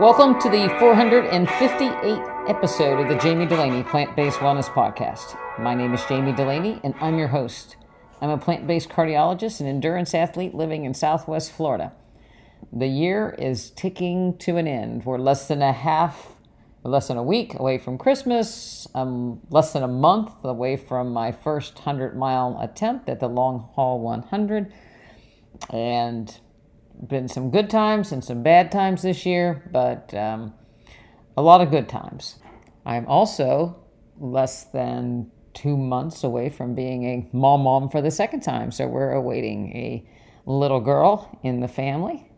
Welcome to the 458th episode of the Jami Dulaney Plant Based Wellness Podcast. My name is Jami Dulaney, and I'm your host. I'm a plant based cardiologist and endurance athlete living in Southwest Florida. The year is ticking to an end. We're less than a half, less than a week away from Christmas, I'm less than a month away from my first 100 mile attempt at the Long Haul 100. And been some good times and some bad times this year, but um, a lot of good times. I'm also less than two months away from being a mom mom for the second time, so we're awaiting a little girl in the family.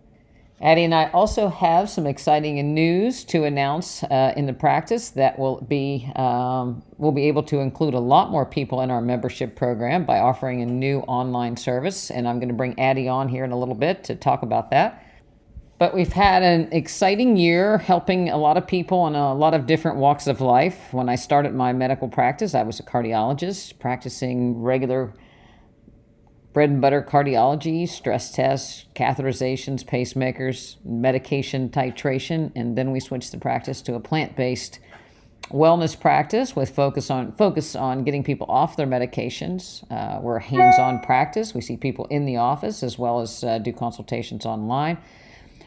Addie and I also have some exciting news to announce uh, in the practice that will be um, we'll be able to include a lot more people in our membership program by offering a new online service, and I'm going to bring Addie on here in a little bit to talk about that. But we've had an exciting year helping a lot of people in a lot of different walks of life. When I started my medical practice, I was a cardiologist practicing regular bread and butter cardiology, stress tests, catheterizations, pacemakers, medication titration, and then we switched the practice to a plant-based wellness practice with focus on focus on getting people off their medications. Uh, we're a hands-on practice. We see people in the office as well as uh, do consultations online.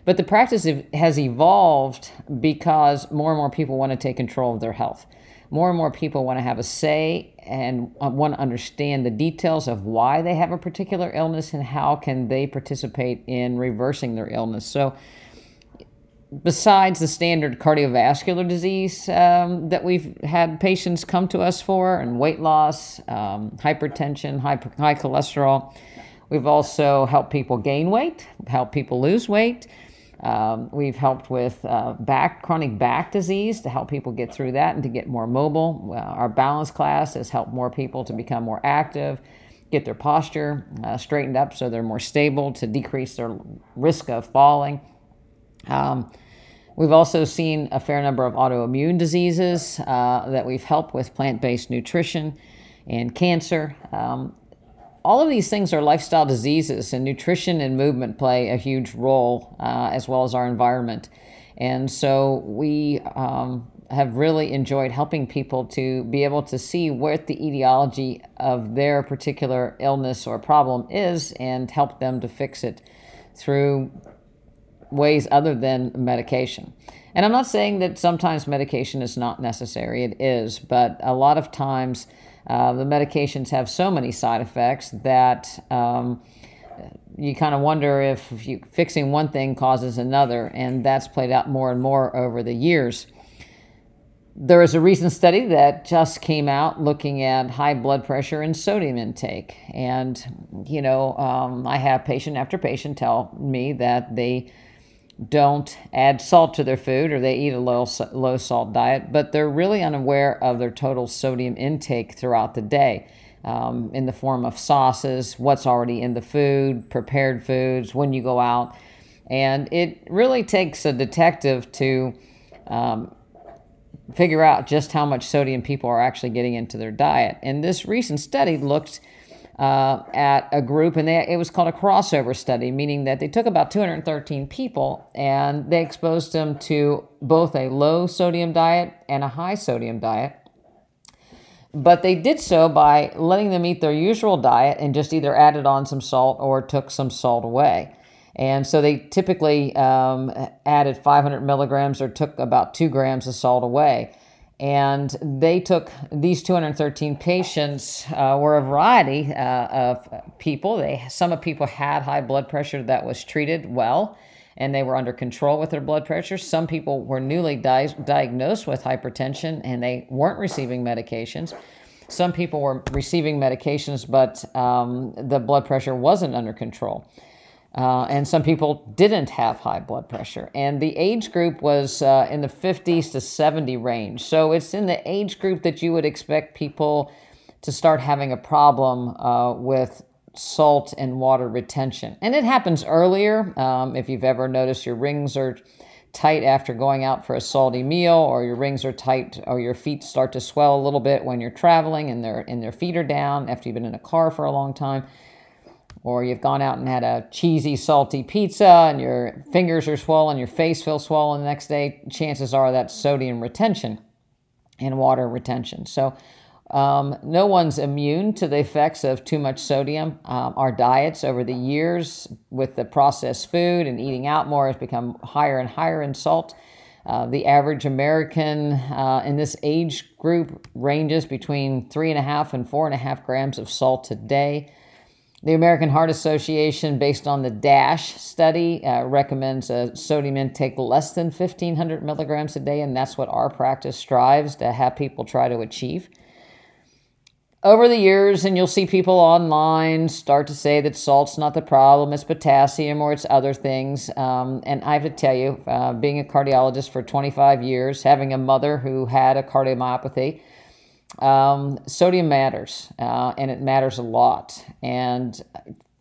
But the practice has evolved because more and more people want to take control of their health. More and more people want to have a say and uh, want to understand the details of why they have a particular illness and how can they participate in reversing their illness. So, besides the standard cardiovascular disease um, that we've had patients come to us for, and weight loss, um, hypertension, high, high cholesterol, we've also helped people gain weight, help people lose weight. Um, we've helped with uh, back chronic back disease to help people get through that and to get more mobile. Uh, our balance class has helped more people to become more active, get their posture uh, straightened up so they're more stable, to decrease their risk of falling. Um, we've also seen a fair number of autoimmune diseases uh, that we've helped with plant based nutrition and cancer. Um, all of these things are lifestyle diseases, and nutrition and movement play a huge role, uh, as well as our environment. And so we um, have really enjoyed helping people to be able to see what the etiology of their particular illness or problem is and help them to fix it through ways other than medication. And I'm not saying that sometimes medication is not necessary, it is, but a lot of times uh, the medications have so many side effects that um, you kind of wonder if you, fixing one thing causes another, and that's played out more and more over the years. There is a recent study that just came out looking at high blood pressure and sodium intake. And, you know, um, I have patient after patient tell me that they don't add salt to their food or they eat a low, low salt diet, but they're really unaware of their total sodium intake throughout the day um, in the form of sauces, what's already in the food, prepared foods, when you go out. And it really takes a detective to um, figure out just how much sodium people are actually getting into their diet. And this recent study looked uh, at a group, and they, it was called a crossover study, meaning that they took about 213 people and they exposed them to both a low sodium diet and a high sodium diet. But they did so by letting them eat their usual diet and just either added on some salt or took some salt away. And so they typically um, added 500 milligrams or took about two grams of salt away and they took these 213 patients uh, were a variety uh, of people. They some of people had high blood pressure that was treated well and they were under control with their blood pressure. Some people were newly di- diagnosed with hypertension and they weren't receiving medications. Some people were receiving medications but um, the blood pressure wasn't under control uh, and some people didn't have high blood pressure. And the age group was uh, in the 50s to 70 range. So it's in the age group that you would expect people to start having a problem uh, with salt and water retention. And it happens earlier. Um, if you've ever noticed your rings are tight after going out for a salty meal, or your rings are tight, or your feet start to swell a little bit when you're traveling and, and their feet are down after you've been in a car for a long time or you've gone out and had a cheesy, salty pizza and your fingers are swollen, your face feels swollen the next day, chances are that's sodium retention and water retention. So, um, no one's immune to the effects of too much sodium. Um, our diets over the years with the processed food and eating out more has become higher and higher in salt. Uh, the average American uh, in this age group ranges between three and a half and four and a half grams of salt a day. The American Heart Association, based on the DASH study, uh, recommends a sodium intake less than 1,500 milligrams a day, and that's what our practice strives to have people try to achieve. Over the years, and you'll see people online start to say that salt's not the problem, it's potassium or it's other things. Um, and I have to tell you, uh, being a cardiologist for 25 years, having a mother who had a cardiomyopathy, um, sodium matters, uh, and it matters a lot. And,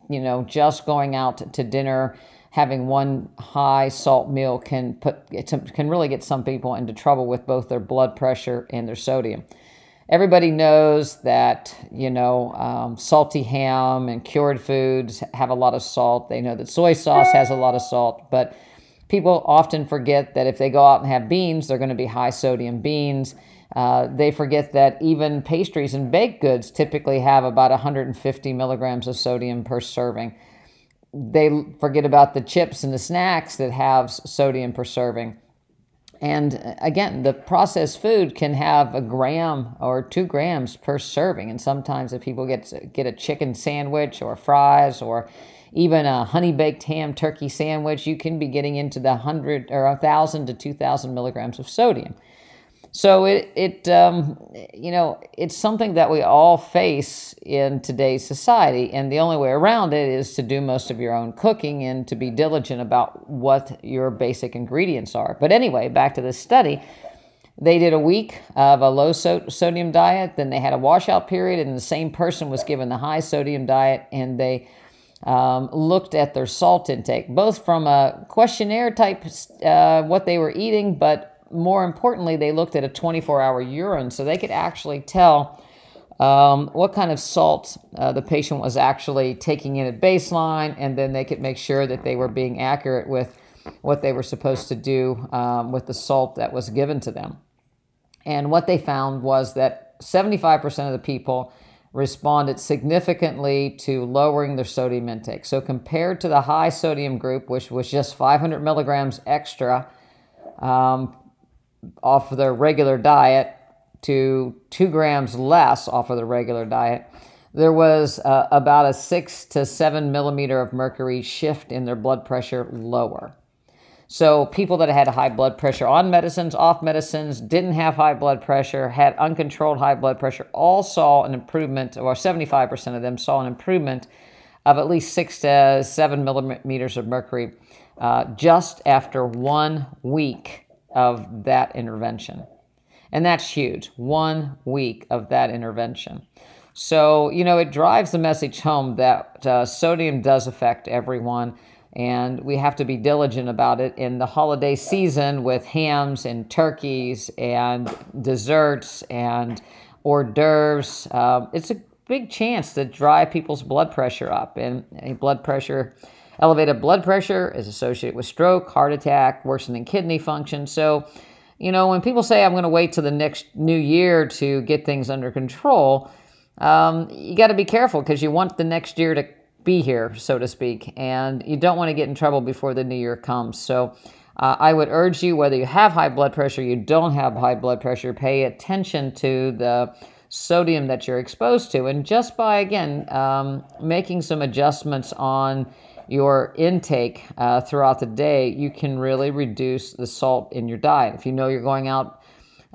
you know, just going out to dinner, having one high salt meal can put can really get some people into trouble with both their blood pressure and their sodium. Everybody knows that you know um, salty ham and cured foods have a lot of salt. They know that soy sauce has a lot of salt, but people often forget that if they go out and have beans, they're going to be high sodium beans uh, they forget that even pastries and baked goods typically have about 150 milligrams of sodium per serving. They forget about the chips and the snacks that have sodium per serving. And uh, again, the processed food can have a gram or two grams per serving. And sometimes, if people get get a chicken sandwich or fries or even a honey baked ham turkey sandwich, you can be getting into the hundred or a thousand to two thousand milligrams of sodium. So it it um, you know it's something that we all face in today's society, and the only way around it is to do most of your own cooking and to be diligent about what your basic ingredients are. But anyway, back to this study. They did a week of a low so- sodium diet, then they had a washout period, and the same person was given the high sodium diet, and they um, looked at their salt intake, both from a questionnaire type, uh, what they were eating, but more importantly, they looked at a 24 hour urine so they could actually tell um, what kind of salt uh, the patient was actually taking in at baseline, and then they could make sure that they were being accurate with what they were supposed to do um, with the salt that was given to them. And what they found was that 75% of the people responded significantly to lowering their sodium intake. So, compared to the high sodium group, which was just 500 milligrams extra um, off of their regular diet to two grams less off of the regular diet, there was uh, about a six to seven millimeter of mercury shift in their blood pressure lower. So, people that had high blood pressure on medicines, off medicines, didn't have high blood pressure, had uncontrolled high blood pressure, all saw an improvement, or 75% of them saw an improvement of at least six to seven millimeters of mercury uh, just after one week of that intervention. And that's huge. One week of that intervention. So, you know, it drives the message home that uh, sodium does affect everyone, and we have to be diligent about it in the holiday season with hams and turkeys and desserts and hors d'oeuvres. Uh, it's a big chance to drive people's blood pressure up, and blood pressure Elevated blood pressure is associated with stroke, heart attack, worsening kidney function. So, you know, when people say, I'm going to wait till the next new year to get things under control, um, you got to be careful because you want the next year to be here, so to speak, and you don't want to get in trouble before the new year comes. So, uh, I would urge you, whether you have high blood pressure, you don't have high blood pressure, pay attention to the sodium that you're exposed to. And just by, again, um, making some adjustments on your intake uh, throughout the day, you can really reduce the salt in your diet. If you know you're going out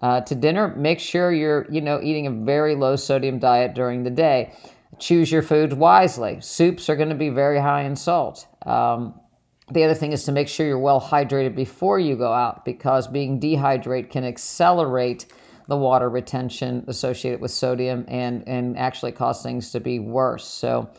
uh, to dinner, make sure you're you know eating a very low sodium diet during the day. Choose your food wisely. Soups are going to be very high in salt. Um, the other thing is to make sure you're well hydrated before you go out because being dehydrated can accelerate the water retention associated with sodium and, and actually cause things to be worse. So,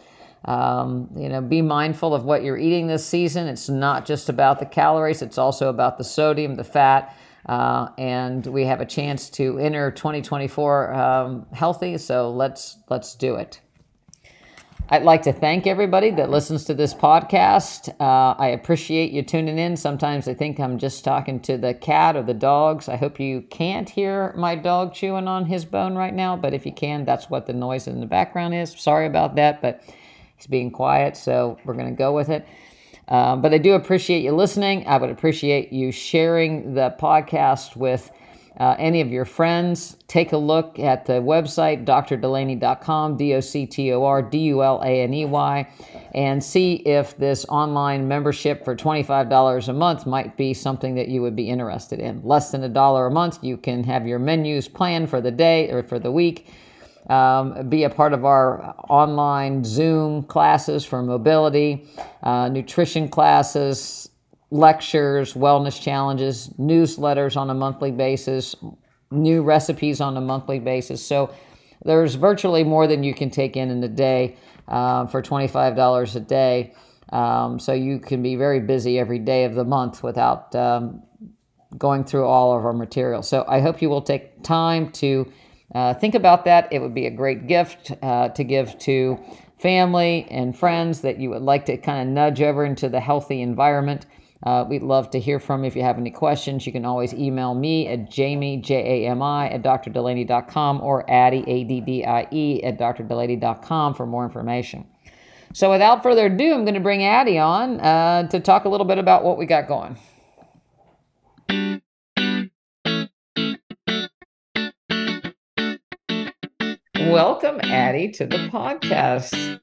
um, you know, be mindful of what you're eating this season. It's not just about the calories, it's also about the sodium, the fat. Uh, and we have a chance to enter 2024 um, healthy, so let's let's do it. I'd like to thank everybody that listens to this podcast. Uh, I appreciate you tuning in. Sometimes I think I'm just talking to the cat or the dogs. I hope you can't hear my dog chewing on his bone right now, but if you can, that's what the noise in the background is. Sorry about that, but he's being quiet, so we're going to go with it. Um, but I do appreciate you listening. I would appreciate you sharing the podcast with uh, any of your friends. Take a look at the website, drdulaney.com, D O C T O R D U L A N E Y, and see if this online membership for $25 a month might be something that you would be interested in. Less than a dollar a month, you can have your menus planned for the day or for the week. Um, be a part of our online Zoom classes for mobility, uh, nutrition classes, lectures, wellness challenges, newsletters on a monthly basis, new recipes on a monthly basis. So there's virtually more than you can take in in a day uh, for $25 a day. Um, so you can be very busy every day of the month without um, going through all of our material. So I hope you will take time to uh, think about that. It would be a great gift uh, to give to family and friends that you would like to kind of nudge over into the healthy environment. Uh, we'd love to hear from you. If you have any questions, you can always email me at jami, J A M I, at drdulaney.com or Addie, A D D I E, at drdulaney.com for more information. So without further ado, I'm going to bring Addie on uh, to talk a little bit about what we got going. Welcome, Addie, to the podcast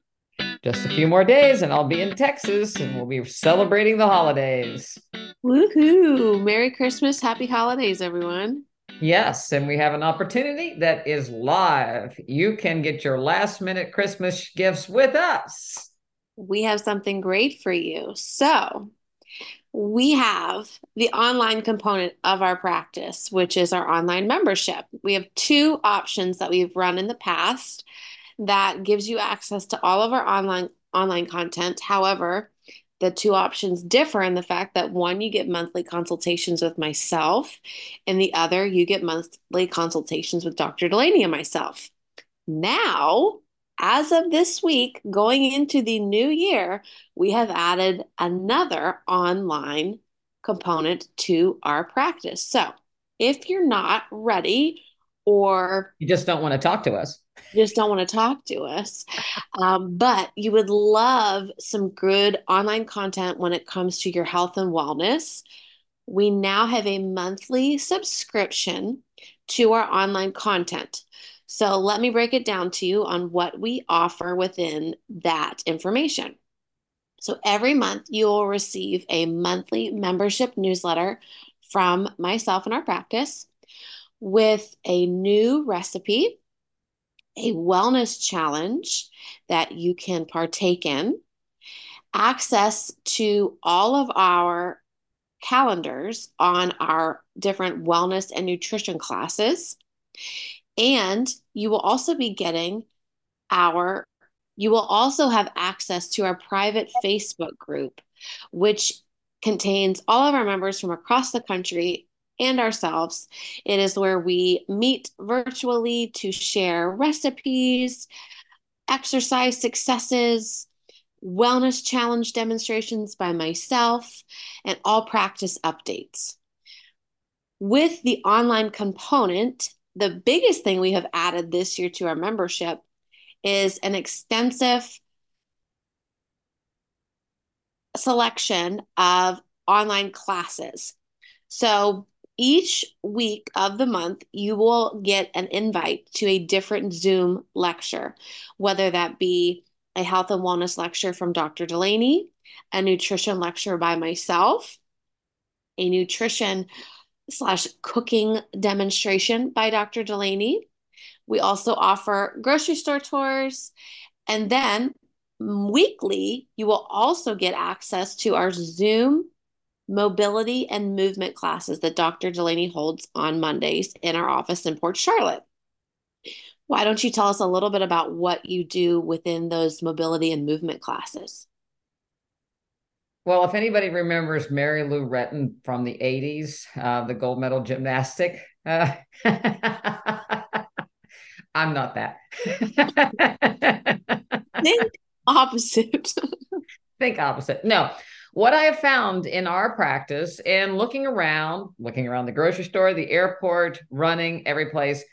just a few more days and I'll be in Texas and we'll be celebrating the holidays. Woohoo! Merry Christmas, happy holidays, everyone. Yes, and we have an opportunity that is live. You can get your last minute Christmas gifts with us. We have something great for you. So, we have the online component of our practice, which is our online membership. We have two options that we've run in the past that gives you access to all of our online online content. However, the two options differ in the fact that one you get monthly consultations with myself and the other you get monthly consultations with Dr. Dulaney and myself. Now, as of this week, going into the new year, we have added another online component to our practice. So, if you're not ready or you just don't want to talk to us, just don't want to talk to us. Um, but you would love some good online content when it comes to your health and wellness. We now have a monthly subscription to our online content. So let me break it down to you on what we offer within that information. So every month you will receive a monthly membership newsletter from myself and our practice with a new recipe a wellness challenge that you can partake in, access to all of our calendars on our different wellness and nutrition classes. And you will also be getting our, you will also have access to our private Facebook group, which contains all of our members from across the country and ourselves. It is where we meet virtually to share recipes, exercise successes, wellness challenge demonstrations by myself, and all practice updates. With the online component, the biggest thing we have added this year to our membership is an extensive selection of online classes. So each week of the month, you will get an invite to a different Zoom lecture, whether that be a health and wellness lecture from Dr. Dulaney, a nutrition lecture by myself, a nutrition slash cooking demonstration by Dr. Dulaney. We also offer grocery store tours. And then weekly, you will also get access to our Zoom mobility and movement classes that Dr. Dulaney holds on Mondays in our office in Port Charlotte. Why don't you tell us a little bit about what you do within those mobility and movement classes? Well, if anybody remembers Mary Lou Retton from the 80s, uh, the gold medal gymnastic, uh, I'm not that. Think opposite. think opposite. No, what I have found in our practice and looking around, looking around the grocery store, the airport, running every place,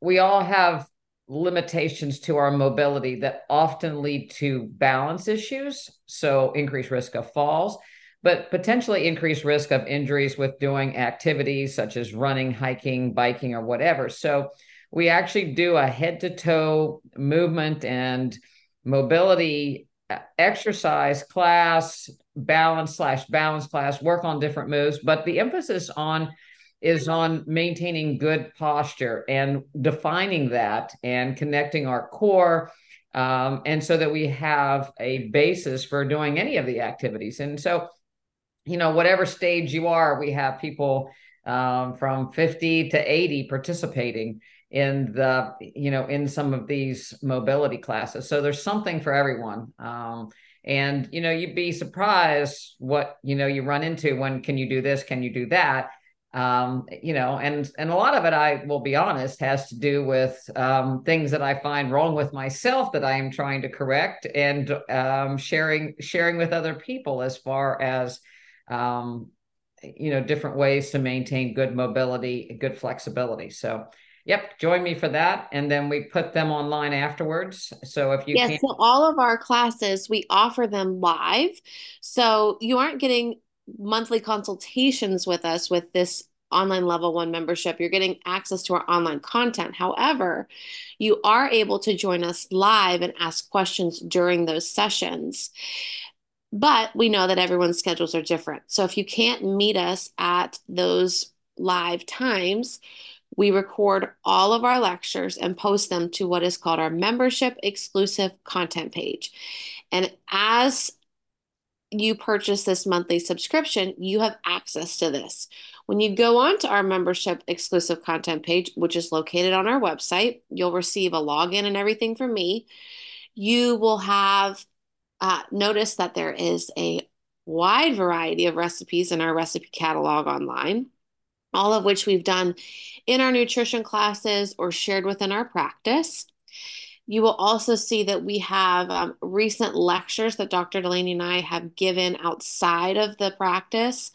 we all have limitations to our mobility that often lead to balance issues. So, increased risk of falls, but potentially increased risk of injuries with doing activities such as running, hiking, biking, or whatever. So, we actually do a head to toe movement and mobility uh, exercise class, balance slash balance class, work on different moves. But the emphasis on is on maintaining good posture and defining that and connecting our core. Um, and so that we have a basis for doing any of the activities. And so, you know, whatever stage you are, we have people um, from 50 to 80 participating in the you know in some of these mobility classes so there's something for everyone um, and you know you'd be surprised what you know you run into when can you do this can you do that um, you know and and a lot of it i will be honest has to do with um, things that i find wrong with myself that i am trying to correct and um, sharing sharing with other people as far as um, you know different ways to maintain good mobility good flexibility so Yep, join me for that. And then we put them online afterwards. So if you Yes, can't... so all of our classes, we offer them live. So you aren't getting monthly consultations with us with this online level one membership. You're getting access to our online content. However, you are able to join us live and ask questions during those sessions. But we know that everyone's schedules are different. So if you can't meet us at those live times, we record all of our lectures and post them to what is called our membership exclusive content page. And as you purchase this monthly subscription, you have access to this. When you go on to our membership exclusive content page, which is located on our website, you'll receive a login and everything from me. You will have uh, notice that there is a wide variety of recipes in our recipe catalog online all of which we've done in our nutrition classes or shared within our practice. You will also see that we have um, recent lectures that Dr. Dulaney and I have given outside of the practice.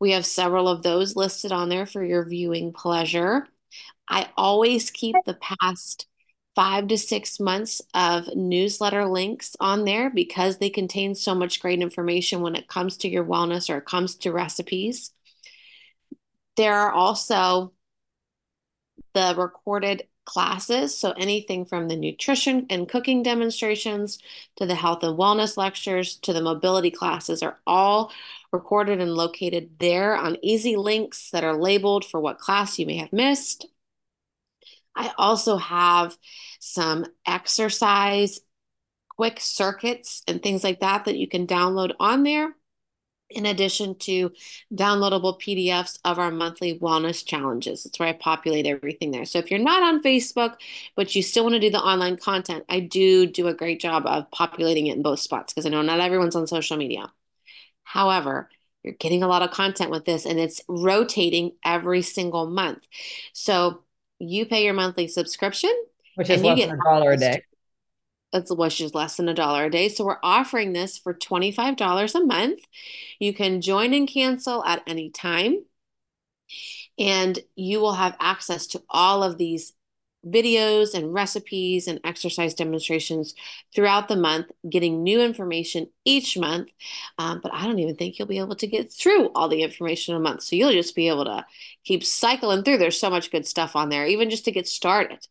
We have several of those listed on there for your viewing pleasure. I always keep the past five to six months of newsletter links on there because they contain so much great information when it comes to your wellness or it comes to recipes. There are also the recorded classes. So anything from the nutrition and cooking demonstrations to the health and wellness lectures to the mobility classes are all recorded and located there on easy links that are labeled for what class you may have missed. I also have some exercise quick circuits and things like that that you can download on there in addition to downloadable PDFs of our monthly wellness challenges. That's where I populate everything there. So if you're not on Facebook, but you still want to do the online content, I do do a great job of populating it in both spots because I know not everyone's on social media. However, you're getting a lot of content with this and it's rotating every single month. So you pay your monthly subscription, which is less than a dollar a day. It's which is less than a dollar a day. So we're offering this for $25 a month. You can join and cancel at any time. And you will have access to all of these videos and recipes and exercise demonstrations throughout the month, getting new information each month. Um, but I don't even think you'll be able to get through all the information in a month. So you'll just be able to keep cycling through. There's so much good stuff on there, even just to get started.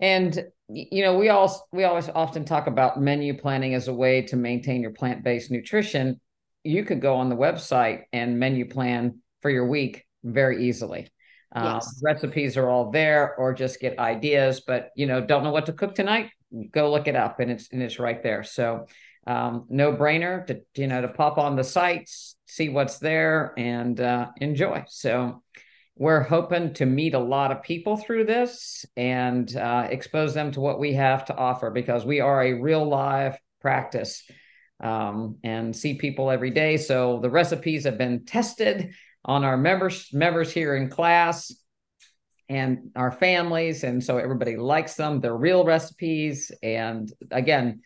And you know, we all we always often talk about menu planning as a way to maintain your plant-based nutrition. You could go on the website and menu plan for your week very easily. Uh, yes. Recipes are all there, or just get ideas. But you know, don't know what to cook tonight? Go look it up, and it's and it's right there. So, um, no brainer to you know to pop on the sites, see what's there, and uh, enjoy. So, we're hoping to meet a lot of people through this and uh, expose them to what we have to offer because we are a real live practice um, and see people every day. So the recipes have been tested on our members members here in class and our families, and so everybody likes them. They're real recipes, and again,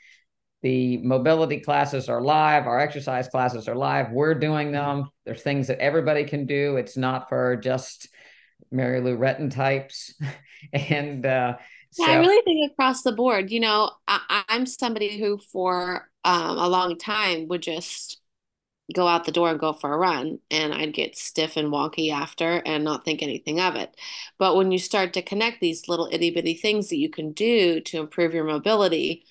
the mobility classes are live, our exercise classes are live. We're doing them. There's things that everybody can do. It's not for just Mary Lou Retton types. and uh, so, yeah, I really think across the board, you know, I, am somebody who for um, a long time would just go out the door and go for a run and I'd get stiff and wonky after and not think anything of it. But when you start to connect these little itty bitty things that you can do to improve your mobility,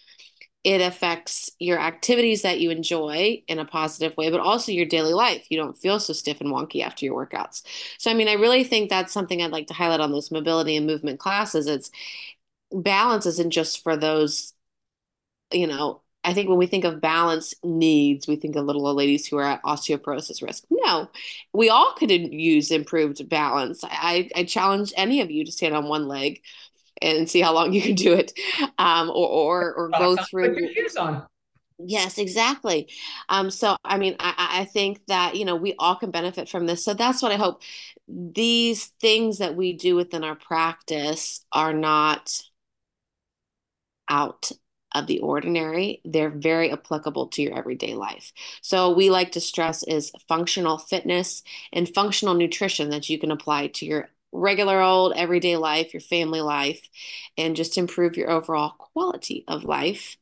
it affects your activities that you enjoy in a positive way, but also your daily life. You don't feel so stiff and wonky after your workouts. So, I mean, I really think that's something I'd like to highlight on those mobility and movement classes. It's balance isn't just for those, you know, I think when we think of balance needs, we think of little old ladies who are at osteoporosis risk. No, we all could use improved balance. I, I challenge any of you to stand on one leg and see how long you can do it, um, or or, or go through. Put your shoes on. Yes, exactly. Um, so I mean, I, I think that you know we all can benefit from this. So that's what I hope. These things that we do within our practice are not out of the ordinary, they're very applicable to your everyday life. So we like to stress is functional fitness and functional nutrition that you can apply to your regular old everyday life, your family life, and just improve your overall quality of life.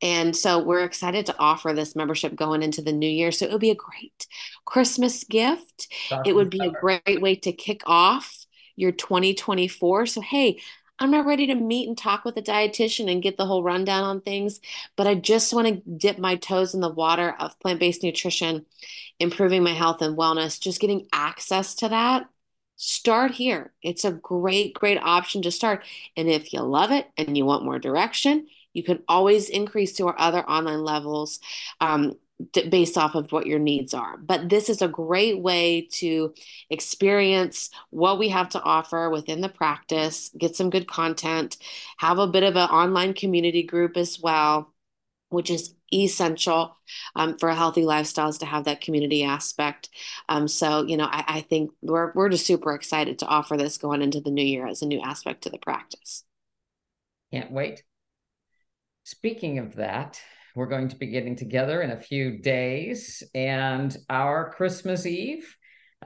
And so we're excited to offer this membership going into the new year. So it would be a great Christmas gift. It would be a great way to kick off your 2024. So, hey, I'm not ready to meet and talk with a dietitian and get the whole rundown on things, but I just want to dip my toes in the water of plant based nutrition, improving my health and wellness, just getting access to that. Start here. It's a great, great option to start. And if you love it and you want more direction, you can always increase to our other online levels. Um, based off of what your needs are. But this is a great way to experience what we have to offer within the practice, get some good content, have a bit of an online community group as well, which is essential um, for healthy lifestyles to have that community aspect. Um, so, you know, I, I think we're, we're just super excited to offer this going into the new year as a new aspect to the practice. Can't wait. Speaking of that, we're going to be getting together in a few days, and our Christmas Eve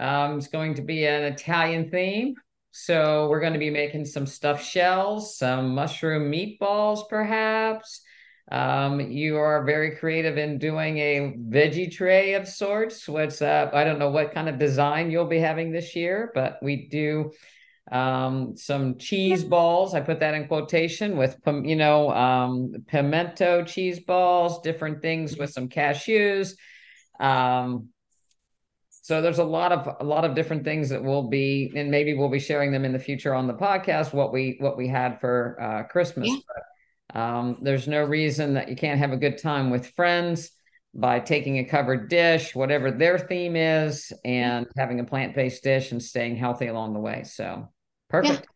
um, is going to be an Italian theme. So we're going to be making some stuffed shells, some mushroom meatballs, perhaps. Um, you are very creative in doing a veggie tray of sorts. What's up? I don't know what kind of design you'll be having this year, but we do um, some cheese balls. I put that in quotation with, you know, um, pimento cheese balls, different things with some cashews. Um, so there's a lot of a lot of different things that we'll be, and maybe we'll be sharing them in the future on the podcast. What we what we had for uh, Christmas. Yeah. Um, there's no reason that you can't have a good time with friends by taking a covered dish, whatever their theme is, and having a plant based dish and staying healthy along the way. So Perfect. Yeah.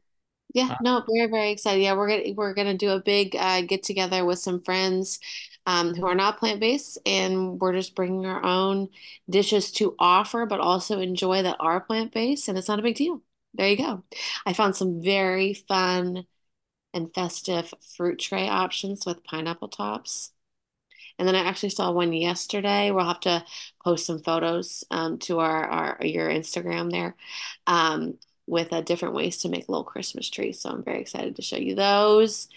Yeah, no, very, very excited. Yeah, we're gonna we're gonna do a big uh, get together with some friends um, who are not plant based, and we're just bringing our own dishes to offer, but also enjoy that are plant based, and it's not a big deal. There you go. I found some very fun and festive fruit tray options with pineapple tops. And then I actually saw one yesterday. We'll have to post some photos um, to our, our your Instagram there. Um, with uh, different ways to make little Christmas trees. So I'm very excited to show you those.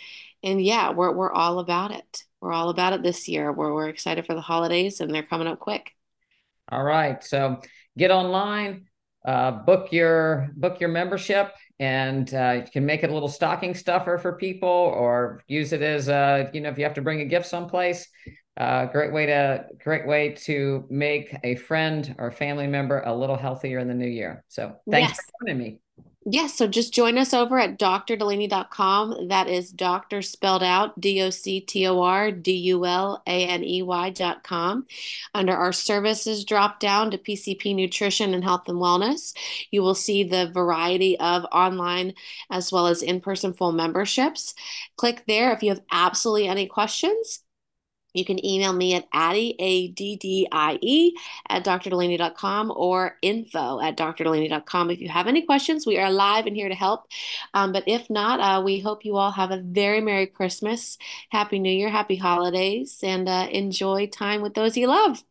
And yeah, we're, we're all about it. We're all about it this year. We're, we're excited for the holidays and they're coming up quick. All right. So get online, uh, book your book your membership and uh, you can make it a little stocking stuffer for people or use it as a you know if you have to bring a gift someplace uh, great way to great way to make a friend or family member a little healthier in the new year. So thanks yes. for joining me. Yes, so just join us over at drdulaney.com. That is doctor spelled out D O C T O R D U L A N E Y.com. Under our services drop down to PCP Nutrition and Health and Wellness, you will see the variety of online as well as in person full memberships. Click there if you have absolutely any questions You can email me at Addie, A-D-D-I-E, at drdulaney.com or info at drdulaney.com. If you have any questions, we are live and here to help. Um, but if not, uh, we hope you all have a very Merry Christmas, Happy New Year, Happy Holidays, and uh, enjoy time with those you love.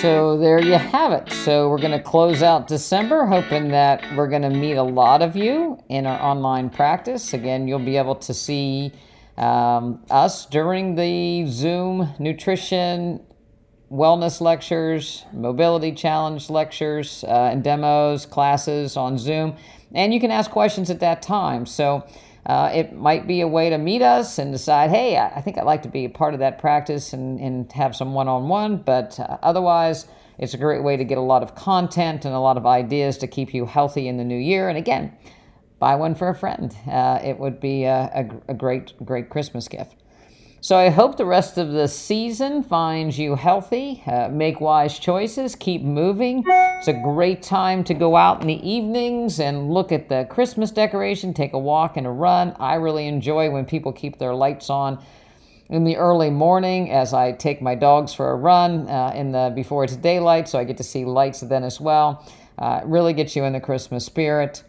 So there you have it. So we're going to close out December, hoping that we're going to meet a lot of you in our online practice. Again, you'll be able to see um, us during the Zoom nutrition wellness lectures, mobility challenge lectures, uh, and demos, classes on Zoom. And you can ask questions at that time. So uh, it might be a way to meet us and decide, hey, I think I'd like to be a part of that practice and, and have some one on one. But uh, otherwise, it's a great way to get a lot of content and a lot of ideas to keep you healthy in the new year. And again, buy one for a friend. Uh, it would be a, a, a great, great Christmas gift. So I hope the rest of the season finds you healthy. Uh, make wise choices. Keep moving. It's a great time to go out in the evenings and look at the Christmas decoration, take a walk and a run. I really enjoy when people keep their lights on in the early morning as I take my dogs for a run uh, in the before it's daylight, so I get to see lights then as well. Uh, really gets you in the Christmas spirit.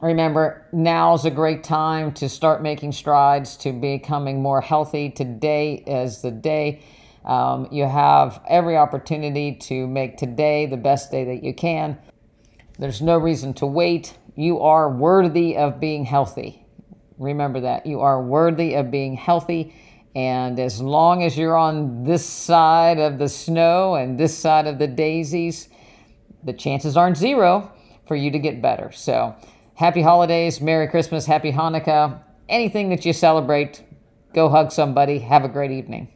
Remember, now's a great time to start making strides to becoming more healthy. Today is the day. Um, you have every opportunity to make today the best day that you can. There's no reason to wait. You are worthy of being healthy. Remember that. You are worthy of being healthy. And as long as you're on this side of the snow and this side of the daisies, the chances aren't zero for you to get better. So, Happy holidays, Merry Christmas, Happy Hanukkah, anything that you celebrate, go hug somebody. Have a great evening.